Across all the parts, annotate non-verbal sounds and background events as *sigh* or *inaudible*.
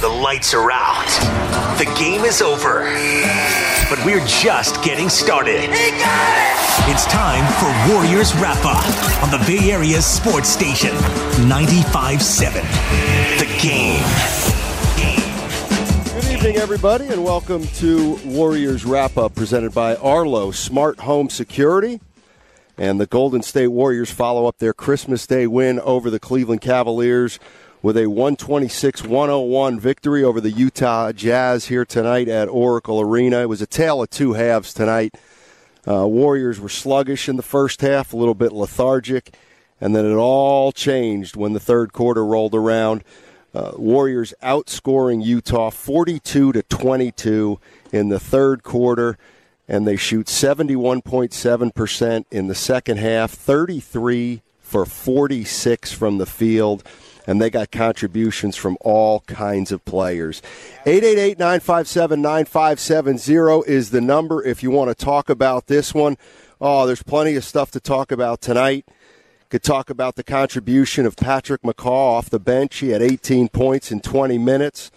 The lights are out. The game is over. But we're just getting started. It's time for Warriors Wrap Up on the Bay Area's sports station, 95.7. The game. Good evening, everybody, and welcome to Warriors Wrap Up presented by Arlo Smart Home Security. And the Golden State Warriors follow up their Christmas Day win over the Cleveland Cavaliers with a 126 101 victory over the Utah Jazz here tonight at Oracle Arena. It was a tale of two halves tonight. Uh, Warriors were sluggish in the first half, a little bit lethargic, and then it all changed when the third quarter rolled around. Uh, Warriors outscoring Utah 42 to 22 in the third quarter and they shoot 71.7% in the second half, 33 for 46 from the field, and they got contributions from all kinds of players. 888 957 9570 is the number if you want to talk about this one. Oh, there's plenty of stuff to talk about tonight. Could talk about the contribution of Patrick McCaw off the bench. He had 18 points in 20 minutes.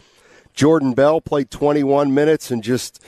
Jordan Bell played 21 minutes and just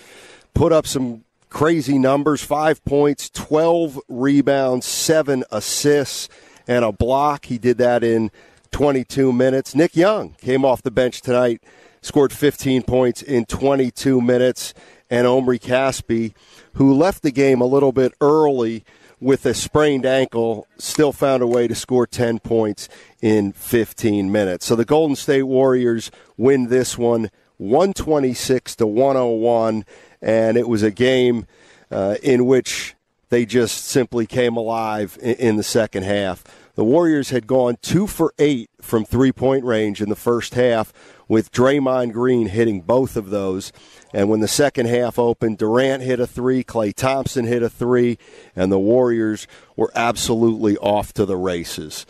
put up some crazy numbers five points, 12 rebounds, seven assists, and a block. He did that in 22 minutes. Nick Young came off the bench tonight, scored 15 points in 22 minutes, and Omri Caspi, who left the game a little bit early with a sprained ankle, still found a way to score 10 points in 15 minutes. So the Golden State Warriors win this one 126 to 101 and it was a game uh, in which they just simply came alive in, in the second half. The Warriors had gone two for eight from three point range in the first half, with Draymond Green hitting both of those. And when the second half opened, Durant hit a three, Klay Thompson hit a three, and the Warriors were absolutely off to the races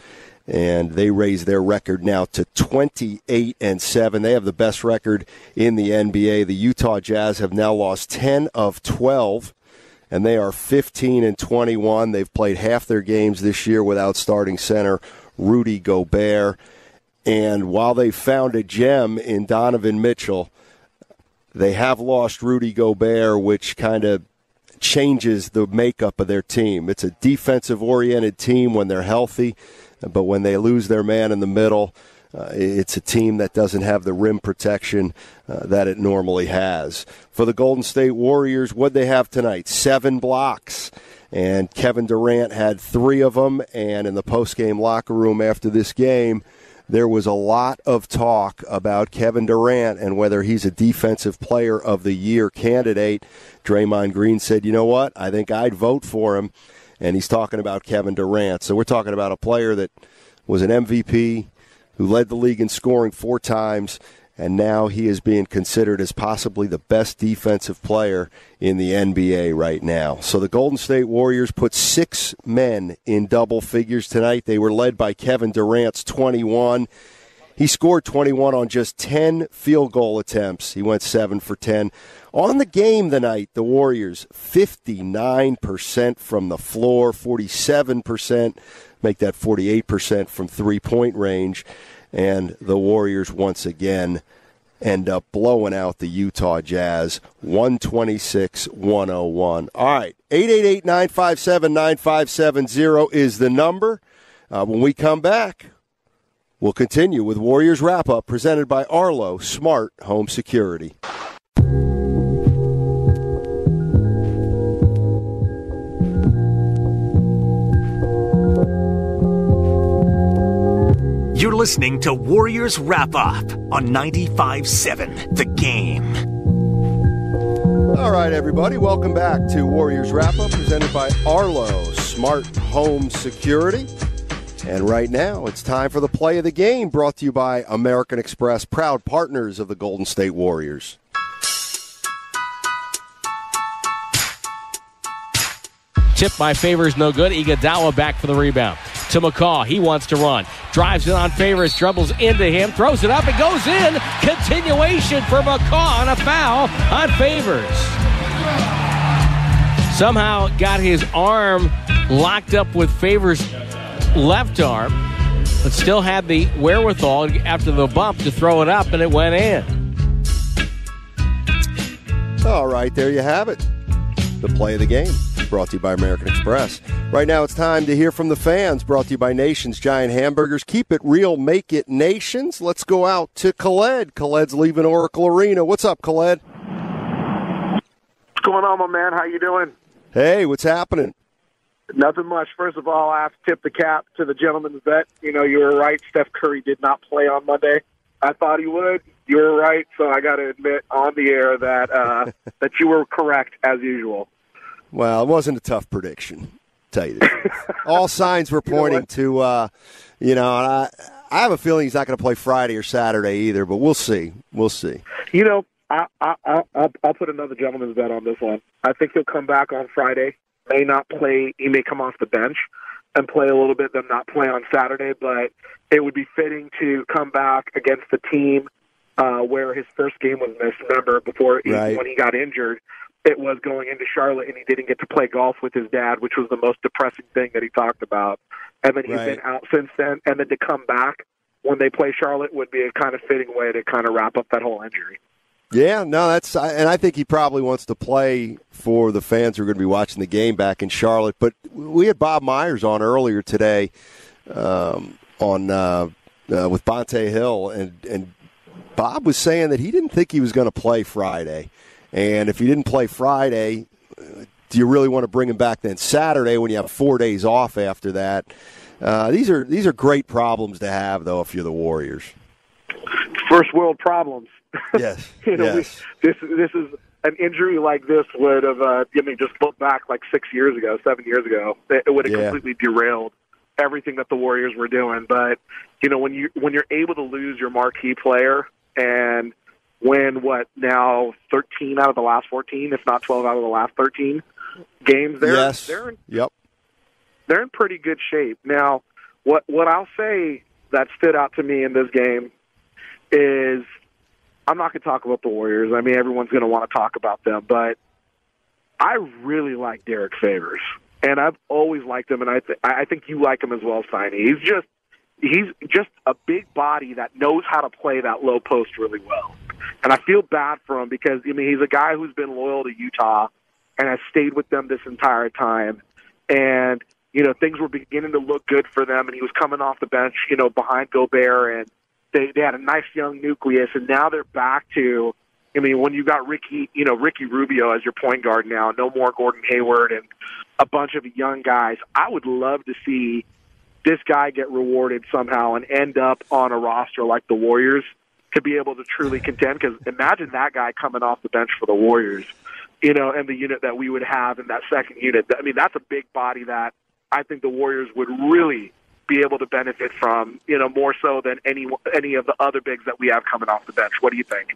and they raise their record now to 28 and 7. They have the best record in the NBA. The Utah Jazz have now lost 10 of 12 and they are 15 and 21. They've played half their games this year without starting center Rudy Gobert. And while they found a gem in Donovan Mitchell, they have lost Rudy Gobert, which kind of changes the makeup of their team. It's a defensive oriented team when they're healthy. But when they lose their man in the middle, uh, it's a team that doesn't have the rim protection uh, that it normally has. For the Golden State Warriors, what they have tonight? Seven blocks. And Kevin Durant had three of them. And in the postgame locker room after this game, there was a lot of talk about Kevin Durant and whether he's a defensive player of the year candidate. Draymond Green said, you know what? I think I'd vote for him and he's talking about Kevin Durant. So we're talking about a player that was an MVP, who led the league in scoring four times, and now he is being considered as possibly the best defensive player in the NBA right now. So the Golden State Warriors put six men in double figures tonight. They were led by Kevin Durant's 21. He scored 21 on just 10 field goal attempts. He went 7 for 10. On the game tonight, the Warriors 59% from the floor, 47%, make that 48% from three point range. And the Warriors once again end up blowing out the Utah Jazz 126 101. All right, 888 957 9570 is the number. Uh, when we come back, we'll continue with Warriors Wrap Up presented by Arlo Smart Home Security. Listening to Warriors Wrap Up on 95.7 The Game. All right, everybody, welcome back to Warriors Wrap Up presented by Arlo Smart Home Security. And right now, it's time for the play of the game brought to you by American Express, proud partners of the Golden State Warriors. Tip by Favors no good. Iguodala back for the rebound. To McCaw. He wants to run. Drives it on Favors. Dribbles into him. Throws it up. It goes in. Continuation for McCaw on a foul on Favors. Somehow got his arm locked up with Favors' left arm, but still had the wherewithal after the bump to throw it up, and it went in. All right, there you have it. The play of the game brought to you by American Express. Right now, it's time to hear from the fans. Brought to you by Nations Giant Hamburgers. Keep it real, make it nations. Let's go out to Khaled. Khaled's leaving Oracle Arena. What's up, Khaled? What's going on, my man? How you doing? Hey, what's happening? Nothing much. First of all, I have to tip the cap to the gentleman's bet. You know, you were right. Steph Curry did not play on Monday. I thought he would. You were right. So I got to admit on the air that uh, *laughs* that you were correct as usual. Well, it wasn't a tough prediction. Tell *laughs* you, all signs were pointing you know to, uh, you know, and I, I have a feeling he's not going to play Friday or Saturday either, but we'll see. We'll see. You know, I, I, I, I'll, I'll put another gentleman's bet on this one. I think he'll come back on Friday. May not play. He may come off the bench and play a little bit, then not play on Saturday. But it would be fitting to come back against the team uh, where his first game was missed. Remember, before he, Right. when he got injured, it was going into Charlotte, and he didn't get to play golf with his dad, which was the most depressing thing that he talked about. And then he's Right. been out since then. And then to come back when they play Charlotte would be a kind of fitting way to kind of wrap up that whole injury. Yeah, no, that's and I think he probably wants to play for the fans who are going to be watching the game back in Charlotte. But we had Bob Myers on earlier today um, on uh, uh, with Bonta Hill, and and Bob was saying that he didn't think he was going to play Friday, and if he didn't play Friday, do you really want to bring him back then Saturday when you have four days off after that? Uh, these are these are great problems to have, though, if you're the Warriors. First world problems. *laughs* Yes, you know, yes. we, this this is an injury like this would have. Uh, I mean, just look back like six years ago, seven years ago, it, it would have Yeah. completely derailed everything that the Warriors were doing. But you know, when you when you're able to lose your marquee player and win what now 13 out of the last 14, if not 12 out of the last 13 games, they're yes, they're in yep. they're in pretty good shape. Now, what what I'll say that stood out to me in this game is I'm not going to talk about the Warriors. I mean, everyone's going to want to talk about them, but I really like Derrick Favors, and I've always liked him, and I th- I think you like him as well, Siney. He's just he's just a big body that knows how to play that low post really well, and I feel bad for him because I mean he's a guy who's been loyal to Utah and has stayed with them this entire time, and you know things were beginning to look good for them, and he was coming off the bench, you know, behind Gobert, and they they had a nice young nucleus, and now they're back to. I mean, when you got Ricky, you know, Ricky Rubio as your point guard now, no more Gordon Hayward and a bunch of young guys. I would love to see this guy get rewarded somehow and end up on a roster like the Warriors to be able to truly contend. Because imagine that guy coming off the bench for the Warriors, you know, and the unit that we would have in that second unit. I mean, that's a big body that I think the Warriors would really be able to benefit from, you know, more so than any any of the other bigs that we have coming off the bench. What do you think?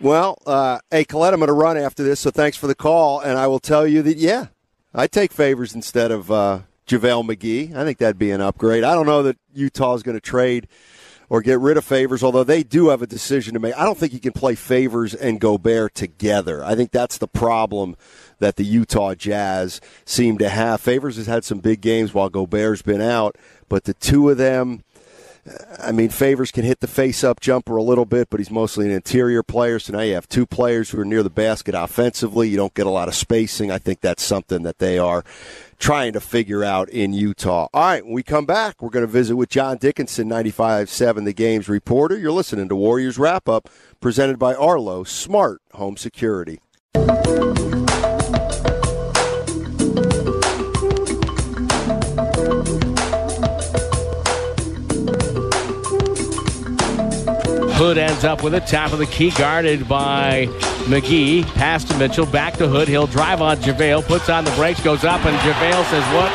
Well, uh, hey, Colette, I'm going to run after this, so thanks for the call. And I will tell you that, yeah, I take Favors instead of uh, JaVale McGee. I think that'd be an upgrade. I don't know that Utah is going to trade or get rid of Favors, although they do have a decision to make. I don't think you can play Favors and Gobert together. I think that's the problem that the Utah Jazz seem to have. Favors has had some big games while Gobert's been out, but the two of them. Uh, I mean, Favors can hit the face up jumper a little bit, but he's mostly an interior player. So now you have two players who are near the basket offensively. You don't get a lot of spacing. I think that's something that they are trying to figure out in Utah. All right, when we come back, we're going to visit with John Dickinson, 95.7 The Games reporter. You're listening to Warriors Wrap Up, presented by Arlo Smart Home Security. Hood ends up with it. Top of the key, guarded by McGee. Pass to Mitchell. Back to Hood. He'll drive on JaVale. Puts on the brakes. Goes up, and JaVale says, What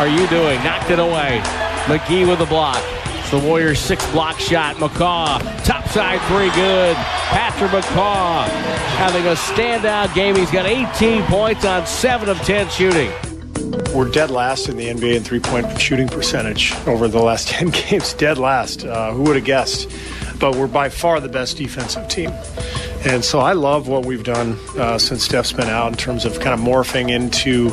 are you doing? Knocked it away. McGee with the block. It's the Warriors' six block shot. McCaw, topside three, good. Patrick McCaw having a standout game. He's got 18 points on 7 of 10 shooting. We're dead last in the NBA in three point shooting percentage over the last *laughs* 10 games. Dead last. Uh, who would have guessed? But we're by far the best defensive team. And so I love what we've done uh, since Steph's been out in terms of kind of morphing into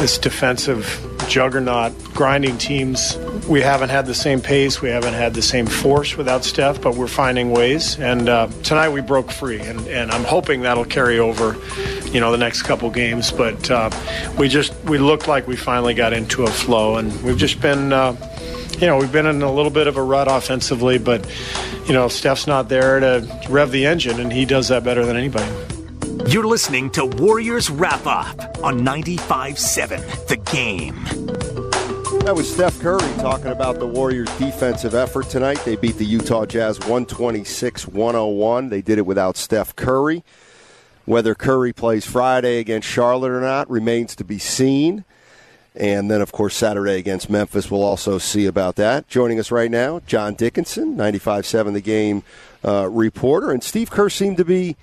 this defensive juggernaut, grinding teams. We haven't had the same pace, we haven't had the same force without Steph, but we're finding ways. And uh, tonight we broke free, and, and I'm hoping that'll carry over, you know, the next couple games. But uh, we just we looked like we finally got into a flow, and we've just been. Uh, you know, we've been in a little bit of a rut offensively, but, you know, Steph's not there to rev the engine, and he does that better than anybody. You're listening to Warriors Wrap Up on 95.7 The Game. That was Steph Curry talking about the Warriors' defensive effort tonight. They beat the Utah Jazz 126 101. They did it without Steph Curry. Whether Curry plays Friday against Charlotte or not remains to be seen. And then, of course, Saturday against Memphis, we'll also see about that. Joining us right now, John Dickinson, 95.7 The Game uh, reporter. And Steve Kerr seemed to be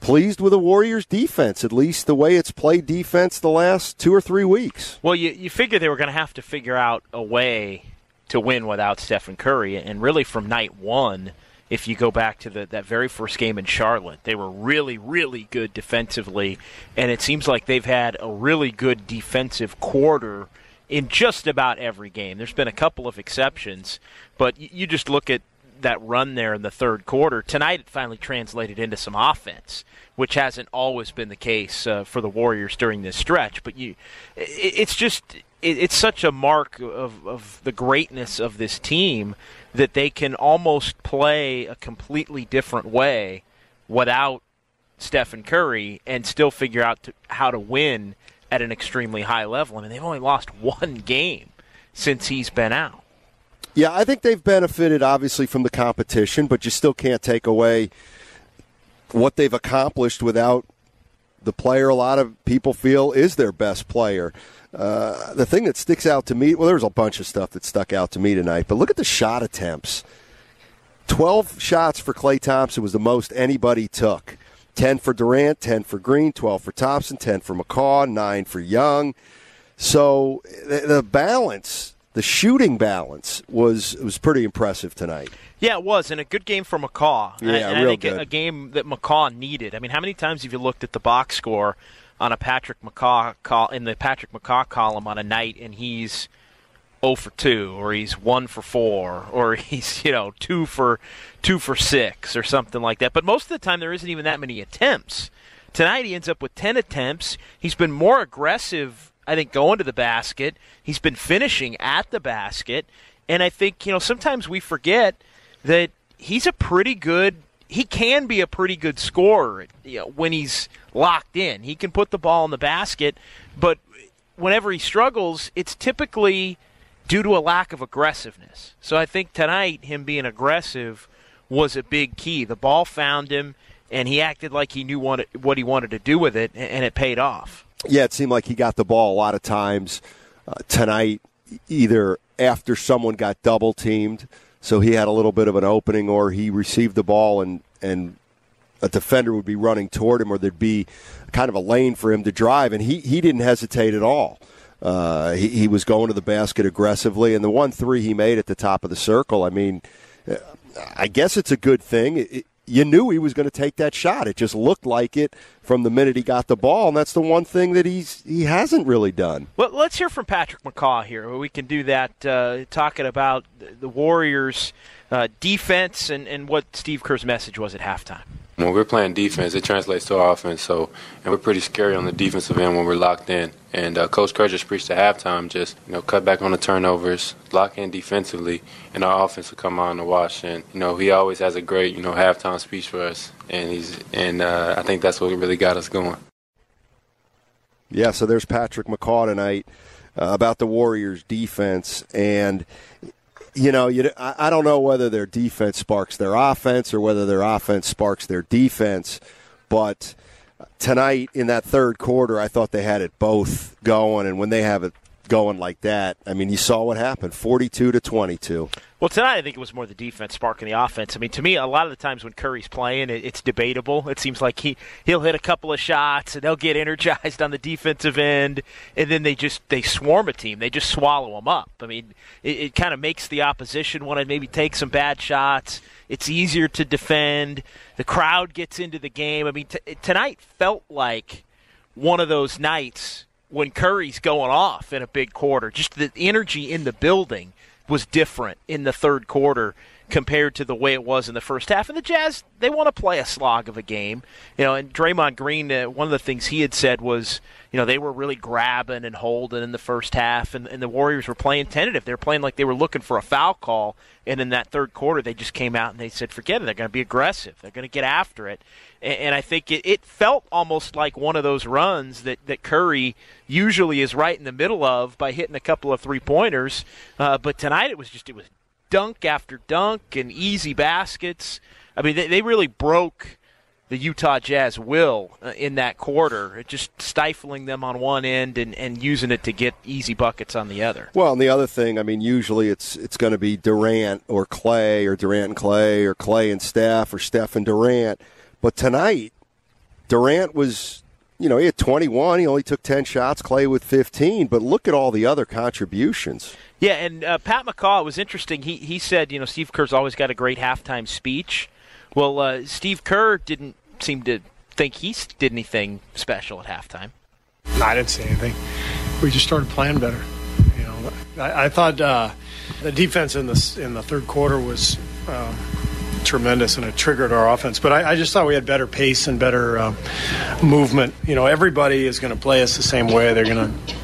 pleased with the Warriors' defense, at least the way it's played defense the last two or three weeks. Well, you, you figure they were going to have to figure out a way to win without Stephen Curry. And really, from night one – if you go back to the, that very first game in Charlotte. They were really, really good defensively, and it seems like they've had a really good defensive quarter in just about every game. There's been a couple of exceptions, but you just look at that run there in the third quarter. Tonight it finally translated into some offense, which hasn't always been the case uh, for the Warriors during this stretch. But you, it's just it's such a mark of, of the greatness of this team that they can almost play a completely different way without Stephen Curry and still figure out to, how to win at an extremely high level. I mean, they've only lost one game since he's been out. Yeah, I think they've benefited obviously from the competition, but you still can't take away what they've accomplished without the player a lot of people feel is their best player. Uh, the thing that sticks out to me, well, there's a bunch of stuff that stuck out to me tonight, but look at the shot attempts. 12 shots for Klay Thompson was the most anybody took. 10 for Durant, 10 for Green, 12 for Thompson, 10 for McCaw, 9 for Young. So the balance, the shooting balance was was pretty impressive tonight. Yeah, it was, and a good game for McCaw. Yeah, and, real I think good. a game that McCaw needed. I mean, how many times have you looked at the box score on a Patrick McCaw call in the Patrick McCaw column on a night, and he's 0 for 2, or he's 1 for 4, or *laughs* he's you know 2 for 2 for 6, or something like that. But most of the time, there isn't even that many attempts. Tonight, he ends up with 10 attempts. He's been more aggressive, I think, going to the basket. He's been finishing at the basket, and I think you know sometimes we forget that he's a pretty good he can be a pretty good scorer you know, when he's locked in. He can put the ball in the basket, but whenever he struggles, it's typically due to a lack of aggressiveness. So I think tonight, him being aggressive was a big key. The ball found him, and he acted like he knew what, what he wanted to do with it, and it paid off. Yeah, it seemed like he got the ball a lot of times uh, tonight, either after someone got double teamed, so he had a little bit of an opening, or he received the ball and and a defender would be running toward him, or there'd be kind of a lane for him to drive, and he he didn't hesitate at all. Uh, he, he was going to the basket aggressively, and the one three he made at the top of the circle. I mean, uh, I guess it's a good thing. It, you knew he was going to take that shot. It just looked like it from the minute he got the ball, and that's the one thing that he's he hasn't really done. Well, let's hear from Patrick McCaw here. We can do that uh, talking about the Warriors' uh, defense and, and what Steve Kerr's message was at halftime. When we're playing defense, it translates to our offense. So, and we're pretty scary on the defensive end when we're locked in. And uh, Coach Kerr just preached at halftime, just you know, cut back on the turnovers, lock in defensively, and our offense will come on the wash. And you know, he always has a great you know halftime speech for us, and he's and uh, I think that's what really got us going. Yeah, so there's Patrick McCaw tonight uh, about the Warriors' defense, and you know, you, I, I don't know whether their defense sparks their offense or whether their offense sparks their defense, but tonight in that third quarter, I thought they had it both going, and when they have it going like that. I mean, you saw what happened 42 to 22. Well, tonight I think it was more the defense sparking the offense. I mean, to me, a lot of the times when Curry's playing, it, it's debatable. It seems like he he'll hit a couple of shots and they'll get *laughs* energized on the defensive end, and then they just they swarm a team. They just swallow them up. I mean, it, it kind of makes the opposition want to maybe take some bad shots. It's easier to defend. The crowd gets into the game. I mean, t- tonight felt like one of those nights when Curry's going off in a big quarter. Just the energy in the building was different in the third quarter compared to the way it was in the first half. And the Jazz, they want to play a slog of a game, you know. And Draymond Green, uh, one of the things he had said was, you know, they were really grabbing and holding in the first half, and, and the Warriors were playing tentative. They were playing like they were looking for a foul call. And in that third quarter, they just came out and they said, forget it. They're going to be aggressive. They're going to get after it. And, and I think it, it felt almost like one of those runs that, that Curry usually is right in the middle of by hitting a couple of three pointers. Uh, but tonight it was just, it was dunk after dunk and easy baskets. I mean, they, they really broke the Utah Jazz will uh, in that quarter, just stifling them on one end and, and using it to get easy buckets on the other. Well, and the other thing, I mean, usually it's it's going to be Durant or Klay or Durant and Klay or Klay and Steph or Steph and Durant. But tonight, Durant was, you know, he had 21. He only took 10 shots. Klay with 15. But look at all the other contributions. Yeah, and uh, Pat McCaw, it was interesting. He he said, you know, Steve Kerr's always got a great halftime speech. Well, uh, Steve Kerr didn't seem to think he did anything special at halftime. I didn't say anything. We just started playing better. You know, I, I thought uh, the defense in the in the third quarter was um, tremendous and it triggered our offense. But I, I, just thought we had better pace and better uh, movement. You know, everybody is going to play us the same way. They're going to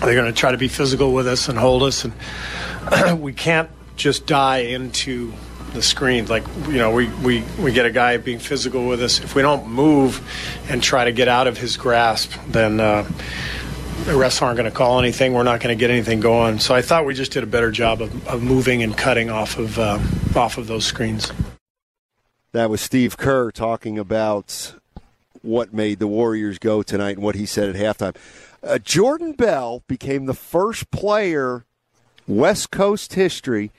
they're going to try to be physical with us and hold us, and *clears throat* we can't just die into the screens. Like you know, we, we, we get a guy being physical with us. If we don't move and try to get out of his grasp, then uh, the refs aren't going to call anything. We're not going to get anything going. So I thought we just did a better job of, of moving and cutting off of uh, off of those screens. That was Steve Kerr talking about what made the Warriors go tonight and what he said at halftime. Uh, Jordan Bell became the first player West Coast history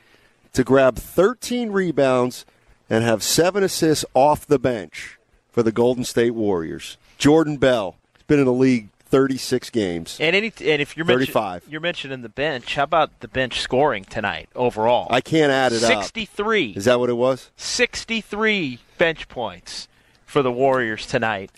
to grab 13 rebounds and have seven assists off the bench for the Golden State Warriors. Jordan Bell has been in the league 36 games. And any and if you're 35. Mention, you're mentioning the bench, how about the bench scoring tonight overall? I can't add it 63. up. 63. Is that what it was? 63 bench points for the Warriors tonight.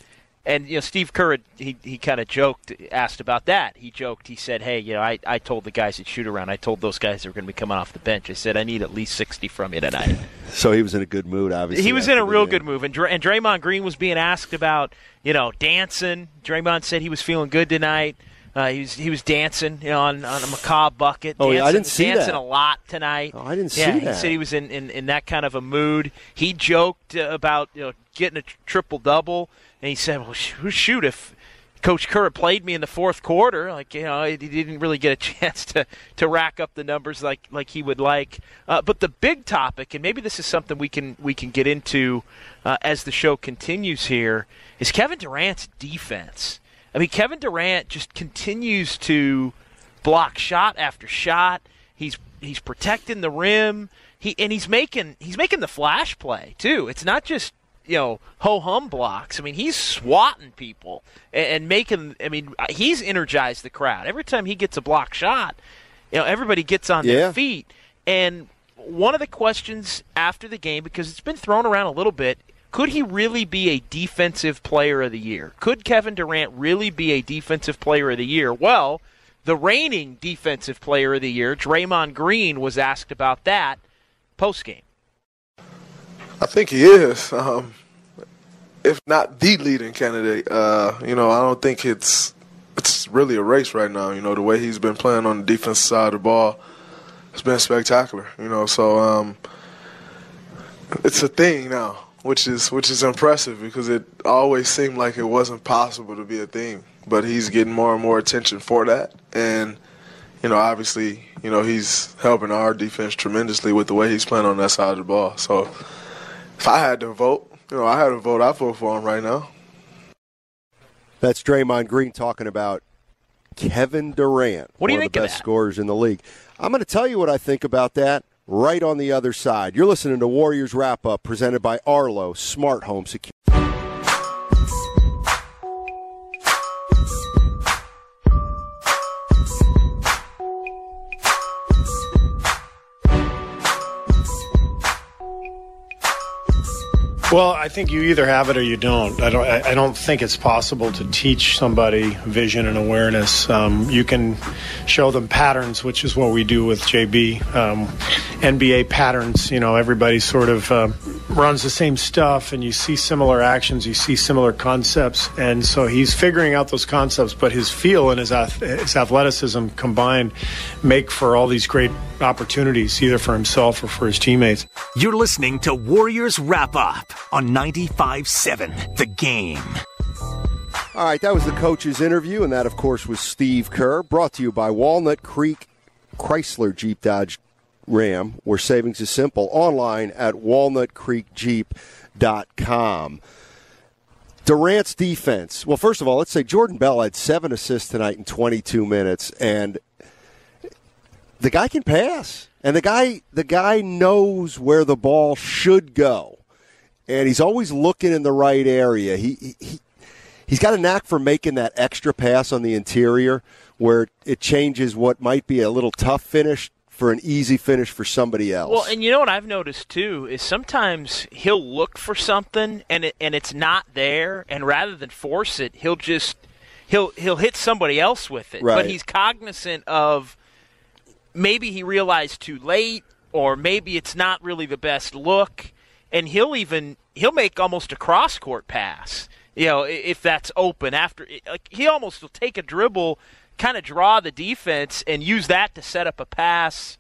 And you know, Steve Kerr, he he kind of joked, asked about that. He joked. He said, "Hey, you know, I, I told the guys at shoot around. I told those guys that were going to be coming off the bench. I said I need at least sixty from you tonight." So he was in a good mood. Obviously, he was in a real good mood. And Dr- and Draymond Green was being asked about you know dancing. Draymond said he was feeling good tonight. Uh, he was he was dancing, you know, on, on a McCaw bucket. Oh, dancing, yeah, I didn't see dancing that. a lot tonight. Oh, I didn't yeah, see that. he said he was in, in, in that kind of a mood. He joked uh, about you know getting a triple double, and he said, "Well, shoot, if Coach Kerr played me in the fourth quarter, like you know, he didn't really get a *laughs* chance to to rack up the numbers like like he would like." Uh, but the big topic, and maybe this is something we can we can get into uh, as the show continues here, is Kevin Durant's defense. I mean, Kevin Durant just continues to block shot after shot. He's he's protecting the rim. He and he's making he's making the flash play too. It's not just you know ho hum blocks. I mean, he's swatting people and, and, making. I mean, he's energized the crowd every time he gets a block shot. You know, everybody gets on yeah. their feet. And one of the questions after the game, because it's been thrown around a little bit, could he really be a defensive player of the year? Could Kevin Durant really be a defensive player of the year? Well, the reigning defensive player of the year, Draymond Green, was asked about that post game. I think he is, um, if not the leading candidate. Uh, you know, I don't think it's it's really a race right now. You know, the way he's been playing on the defensive side of the ball has been spectacular. You know, so um, it's a thing now, which is which is impressive because it always seemed like it wasn't possible to be a thing. But he's getting more and more attention for that, and you know, obviously, you know, he's helping our defense tremendously with the way he's playing on that side of the ball. So if I had to vote, you know, I had to vote. I vote for him right now. That's Draymond Green talking about Kevin Durant. What do you one think of of the best that? scorers in the league. I'm going to tell you what I think about that right on the other side. You're listening to Warriors Wrap Up presented by Arlo Smart Home Security. Well, I think you either have it or you don't. I don't. I don't think it's possible to teach somebody vision and awareness. Um, you can show them patterns, which is what we do with JB. Um, NBA patterns. You know, everybody sort of uh, runs the same stuff, and you see similar actions, you see similar concepts, and so he's figuring out those concepts. But his feel and his ath- his athleticism combined make for all these great opportunities, either for himself or for his teammates. You're listening to Warriors Wrap Up on 95 7, The Game. All right, that was the coach's interview, and that, of course, was Steve Kerr, brought to you by Walnut Creek Chrysler Jeep Dodge Ram, where savings is simple. Online at walnutcreekjeep.com. Durant's defense. Well, first of all, let's say Jordan Bell had seven assists tonight in 22 minutes, and the guy can pass, and the guy the guy knows where the ball should go, and he's always looking in the right area. He, he, he he's got a knack for making that extra pass on the interior where it changes what might be a little tough finish for an easy finish for somebody else. Well, and you know what I've noticed too is sometimes he'll look for something and it, and it's not there, and rather than force it, he'll just he'll he'll hit somebody else with it. Right. But he's cognizant of maybe he realized too late, or maybe it's not really the best look, and he'll even he'll make almost a cross court pass. You know, if that's open after, like he almost will take a dribble, kind of draw the defense, and use that to set up a pass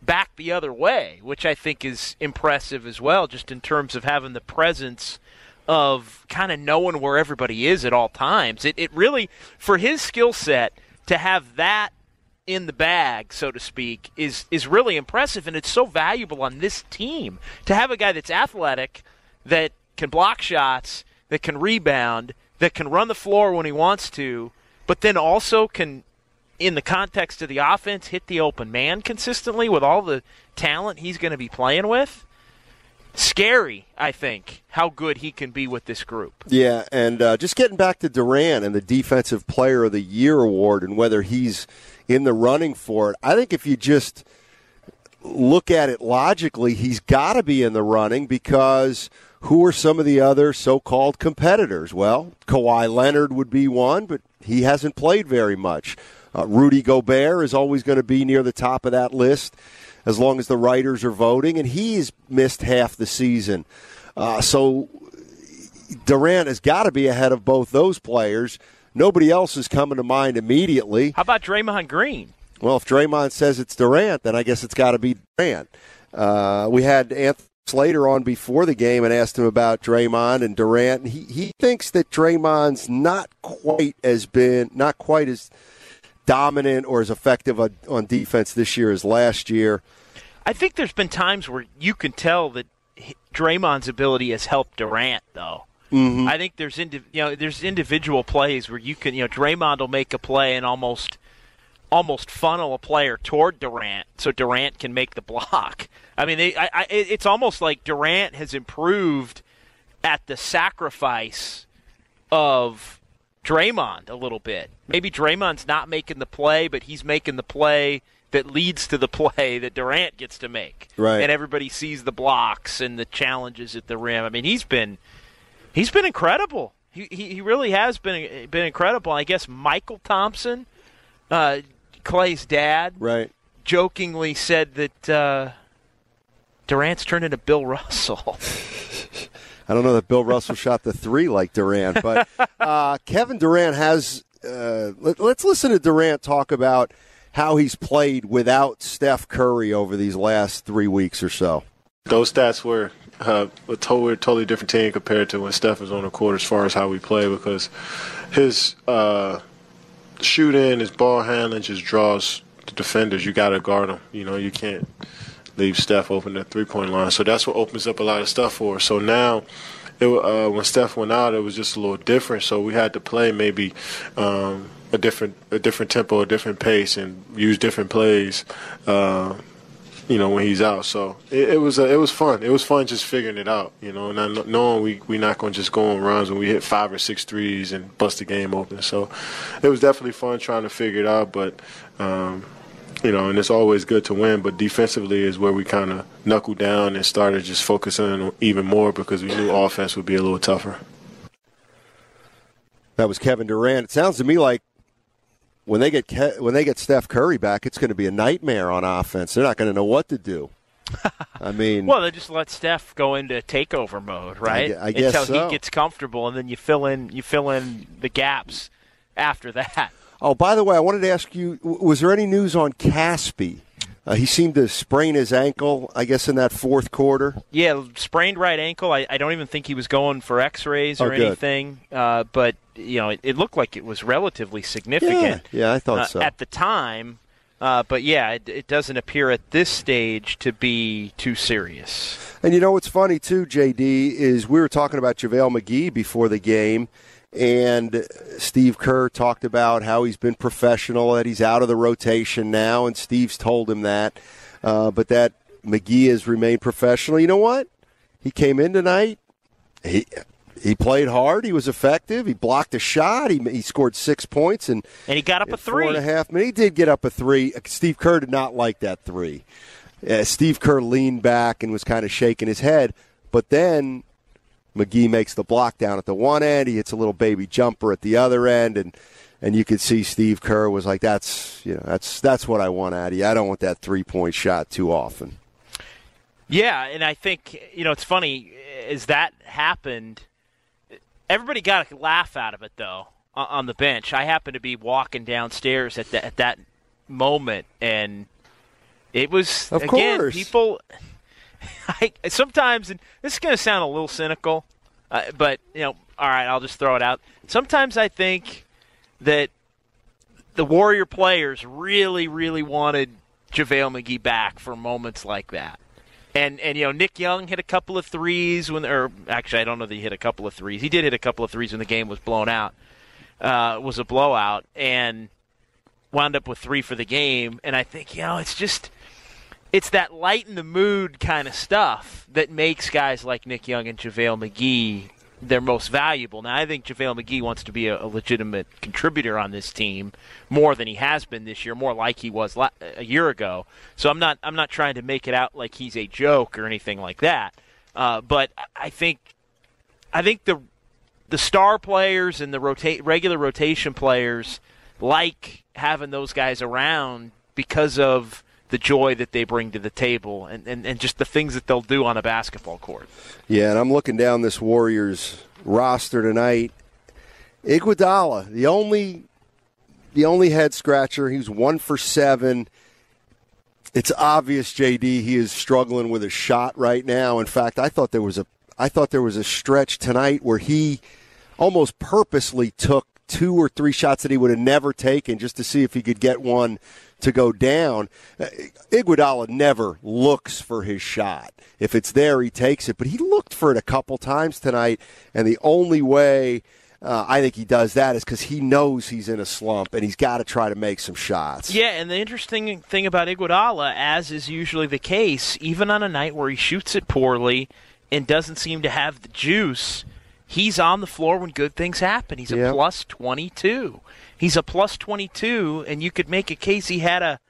back the other way, which I think is impressive as well, just in terms of having the presence of kind of knowing where everybody is at all times. It, it really, for his skill set, to have that in the bag, so to speak, is is really impressive, and it's so valuable on this team to have a guy that's athletic, that can block shots, that can rebound, that can run the floor when he wants to, but then also can in the context of the offense, hit the open man consistently with all the talent he's going to be playing with. Scary, I think, how good he can be with this group. Yeah, and uh, just getting back to Durant and the Defensive Player of the Year award and whether he's in the running for it. I think if you just look at it logically, he's got to be in the running because who are some of the other so-called competitors? Well, Kawhi Leonard would be one, but he hasn't played very much. Uh, Rudy Gobert is always going to be near the top of that list as long as the writers are voting, and he's missed half the season. Uh, so Durant has got to be ahead of both those players. Nobody else is coming to mind immediately. How about Draymond Green? Well, if Draymond says it's Durant, then I guess it's got to be Durant. Uh, we had Anthony Slater on before the game and asked him about Draymond and Durant. And he, he thinks that Draymond's not quite as been not quite as dominant or as effective on, on defense this year as last year. I think there's been times where you can tell that Draymond's ability has helped Durant, though. Mm-hmm. I think there's you know there's individual plays where you can you know Draymond will make a play and almost almost funnel a player toward Durant so Durant can make the block. I mean, they, I, I, it's almost like Durant has improved at the sacrifice of Draymond a little bit. Maybe Draymond's not making the play, but he's making the play that leads to the *laughs* play that Durant gets to make. Right. And everybody sees the blocks and the challenges at the rim. I mean, he's been he's been incredible. He he, he really has been been incredible. I guess Mychal Thompson, uh, Klay's dad, Right. jokingly said that uh, Durant's turned into Bill Russell. *laughs* I don't know that Bill Russell shot the three like Durant, but *laughs* uh, Kevin Durant has. Uh, let, us listen to Durant talk about how he's played without Steph Curry over these last three weeks or so. Those stats were uh, a totally, totally different team compared to when Steph was on the court as far as how we play because his uh, shooting, his ball handling just draws the defenders. You got to guard them. You know, you can't leave Steph open at three point line. So that's what opens up a lot of stuff for us. So now, it, uh, when Steph went out, it was just a little different. So we had to play maybe um, a different a different tempo, a different pace, and use different plays. Uh, you know when he's out, so it, it was uh, it was fun. It was fun just figuring it out. You know, knowing we we not going to just go on runs when we hit five or six threes and bust the game open. So it was definitely fun trying to figure it out. But um, you know, and it's always good to win. But defensively is where we kind of knuckled down and started just focusing on even more because we knew offense would be a little tougher. That was Kevin Durant. It sounds to me like when they get Ke- when they get Steph Curry back, it's going to be a nightmare on offense. They're not going to know what to do. *laughs* I mean, well, they just let Steph go into takeover mode, right? I, I guess Until so. he gets comfortable, and then you fill in you fill in the gaps after that. Oh, by the way, I wanted to ask you: was there any news on Caspi? Uh, he seemed to sprain his ankle, I guess, in that fourth quarter. Yeah, sprained right ankle. I, I don't even think he was going for X-rays or Oh, anything. Uh, but you know, it, it looked like it was relatively significant. Yeah, yeah, I thought uh, so. at the time. Uh, but yeah, it, it doesn't appear at this stage to be too serious. And you know what's funny too, JD, is we were talking about JaVale McGee before the game, and Steve Kerr talked about how he's been professional, that he's out of the rotation now, and Steve's told him that, uh, but that McGee has remained professional. You know what? He came in tonight. He he played hard. He was effective. He blocked a shot. He, he scored six points and And he got up a Four and three. a half minutes. He did get up a three. Steve Kerr did not like that three. Uh, Steve Kerr leaned back and was kind of shaking his head, but then McGee makes the block down at the one end. He hits a little baby jumper at the other end, and and you could see Steve Kerr was like, "That's you know that's that's what I want out of you. I don't want that three point shot too often." Yeah, and I think you know it's funny as that happened. Everybody got a laugh out of it though on- the bench. I happened to be walking downstairs at that at that moment, and it was Of again course. people. *laughs* I sometimes, and this is going to sound a little cynical, uh, but you know, all right, I'll just throw it out. Sometimes I think that the Warrior players really, really wanted JaVale McGee back for moments like that. And and you know Nick Young hit a couple of threes when, or actually I don't know that he hit a couple of threes. He did hit a couple of threes when the game was blown out. Uh, was a blowout and wound up with three for the game. And I think you know it's just it's that lighten the mood kind of stuff that makes guys like Nick Young and JaVale McGee their most valuable. Now, I think JaVale McGee wants to be a, a legitimate contributor on this team more than he has been this year, more like he was la- a year ago. So I'm not I'm not trying to make it out like he's a joke or anything like that. Uh, but I think I think the the star players and the rota- regular rotation players like having those guys around because of the joy that they bring to the table and, and, and just the things that they'll do on a basketball court. Yeah, and I'm looking down this Warriors roster tonight. Iguodala, the only the only head scratcher. He's one for seven. It's obvious, JD, he is struggling with a shot right now. In fact, I thought there was a I thought there was a stretch tonight where he almost purposely took two or three shots that he would have never taken just to see if he could get one to go down. Uh, Iguodala never looks for his shot. If it's there, he takes it. But he looked for it a couple times tonight, and the only way uh, I think he does that is because he knows he's in a slump and he's got to try to make some shots. Yeah, and the interesting thing about Iguodala, as is usually the case, even on a night where he shoots it poorly and doesn't seem to have the juice, he's on the floor when good things happen. He's a Yep. plus 22. He's a plus 22, and you could make a case he had a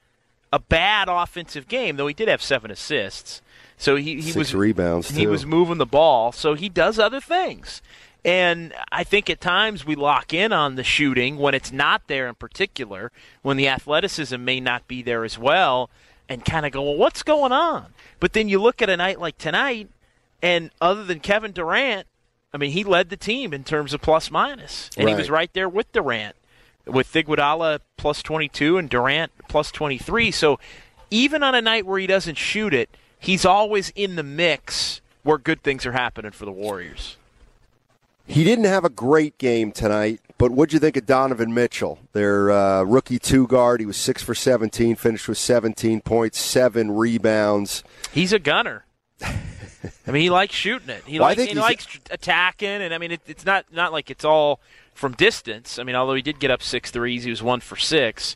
a bad offensive game, though he did have seven assists. So he, he Six was rebounds, He too. was moving the ball, so he does other things. And I think at times we lock in on the shooting when it's not there in particular, when the athleticism may not be there as well, and kind of go, well, what's going on? But then you look at a night like tonight, and other than Kevin Durant, I mean, he led the team in terms of plus minus, and he was right there with Durant, with Iguodala plus 22 and Durant plus 23. So even on a night where he doesn't shoot it, he's always in the mix where good things are happening for the Warriors. He didn't have a great game tonight, but what'd you think of Donovan Mitchell, their uh, rookie two guard? He was six for 17, finished with 17 points, seven rebounds. He's a gunner. *laughs* I mean, he likes shooting it. He, Well, likes, he likes attacking, and I mean, it, it's not not like it's all from distance. I mean, although he did get up six threes, he was one for six.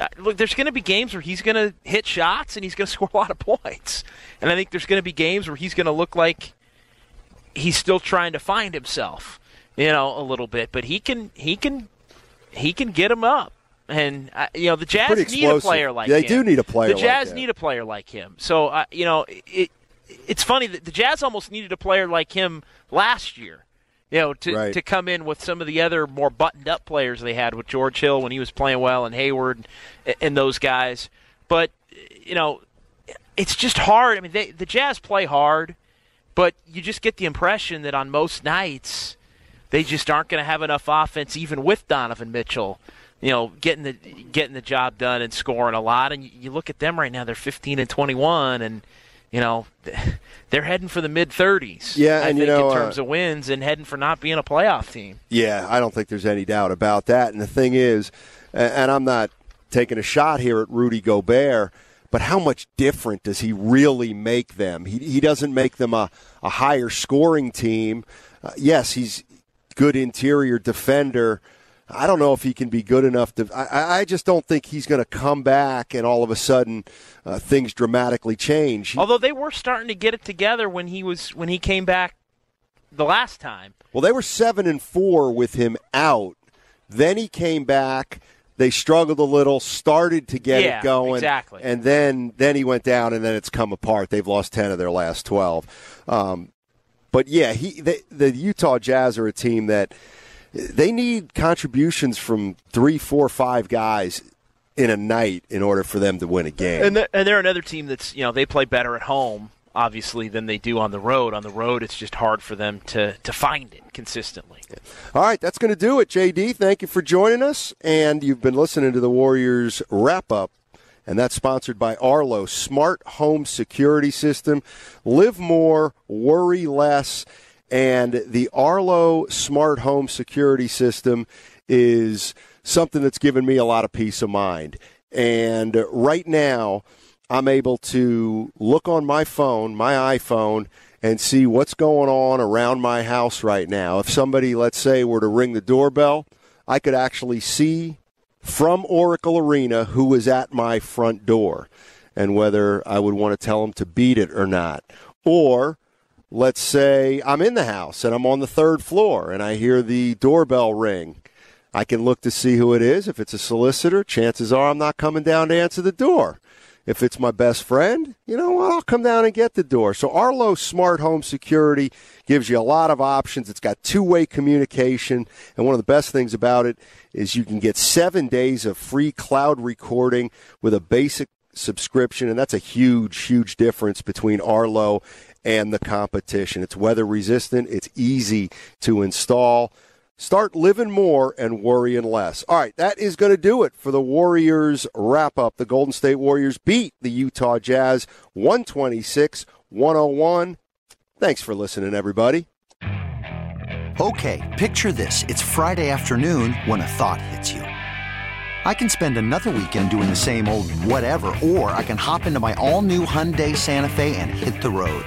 Uh, look, there's going to be games where he's going to hit shots and he's going *laughs* to score a lot of points, and I think there's going to be games where he's going to look like he's still trying to find himself, you know, a little bit. But he can he can he can get him up. And uh, you know the Jazz need a player like They him. do need a player The like Jazz that. need a player like him. So uh, you know it. It's funny that the Jazz almost needed a player like him last year. You know, to Right. to come in with some of the other more buttoned up players they had with George Hill when he was playing well and Hayward and, and those guys. But you know, it's just hard. I mean, they, the Jazz play hard, but you just get the impression that on most nights they just aren't going to have enough offense, even with Donovan Mitchell. You know, getting the getting the job done and scoring a lot. And you, you look at them right now; they're 15 and 21, and you know *laughs* they're heading for the mid 30s. Yeah, I and you know, in terms uh, of wins and heading for not being a playoff team. Yeah, I don't think there's any doubt about that. And the thing is, and I'm not taking a shot here at Rudy Gobert, but how much different does he really make them? He, he doesn't make them a, a higher scoring team. Uh, yes, he's good interior defender. I don't know if he can be good enough to. I, I just don't think he's going to come back and all of a sudden uh, things dramatically change. Although they were starting to get it together when he was when he came back the last time. Well, they were seven and four with him out. Then he came back. They struggled a little, started to get Yeah, it going, exactly. and then then he went down, and then it's come apart. They've lost ten of their last twelve. Um, but yeah, he they, the Utah Jazz are a team that they need contributions from three, four, five guys in a night in order for them to win a game. And they're, and they're another team that's you know they play better at home obviously than they do on the road. On the road, it's just hard for them to to find it consistently. All right, that's going to do it, JD. Thank you for joining us. And you've been listening to the Warriors wrap up, and that's sponsored by Arlo Smart Home Security System. Live more, worry less. And the Arlo Smart Home Security System is something that's given me a lot of peace of mind. And right now, I'm able to look on my phone, my iPhone, and see what's going on around my house right now. If somebody, let's say, were to ring the doorbell, I could actually see from Oracle Arena who is at my front door and whether I would want to tell them to beat it or not. Or let's say I'm in the house and I'm on the third floor and I hear the doorbell ring. I can look to see who it is. If it's a solicitor, chances are I'm not coming down to answer the door. If it's my best friend, you know what? I'll come down and get the door. So Arlo Smart Home Security gives you a lot of options. It's got two-way communication, and one of the best things about it is you can get seven days of free cloud recording with a basic subscription, and that's a huge, huge difference between Arlo and the competition. It's weather resistant. It's easy to install. Start living more and worrying less. All right, that is going to do it for the Warriors wrap up. The Golden State Warriors beat the Utah Jazz 126 101. Thanks for listening, everybody. Okay, picture this. It's Friday afternoon when a thought hits you. I can spend another weekend doing the same old whatever, or I can hop into my all new Hyundai Santa Fe and hit the road.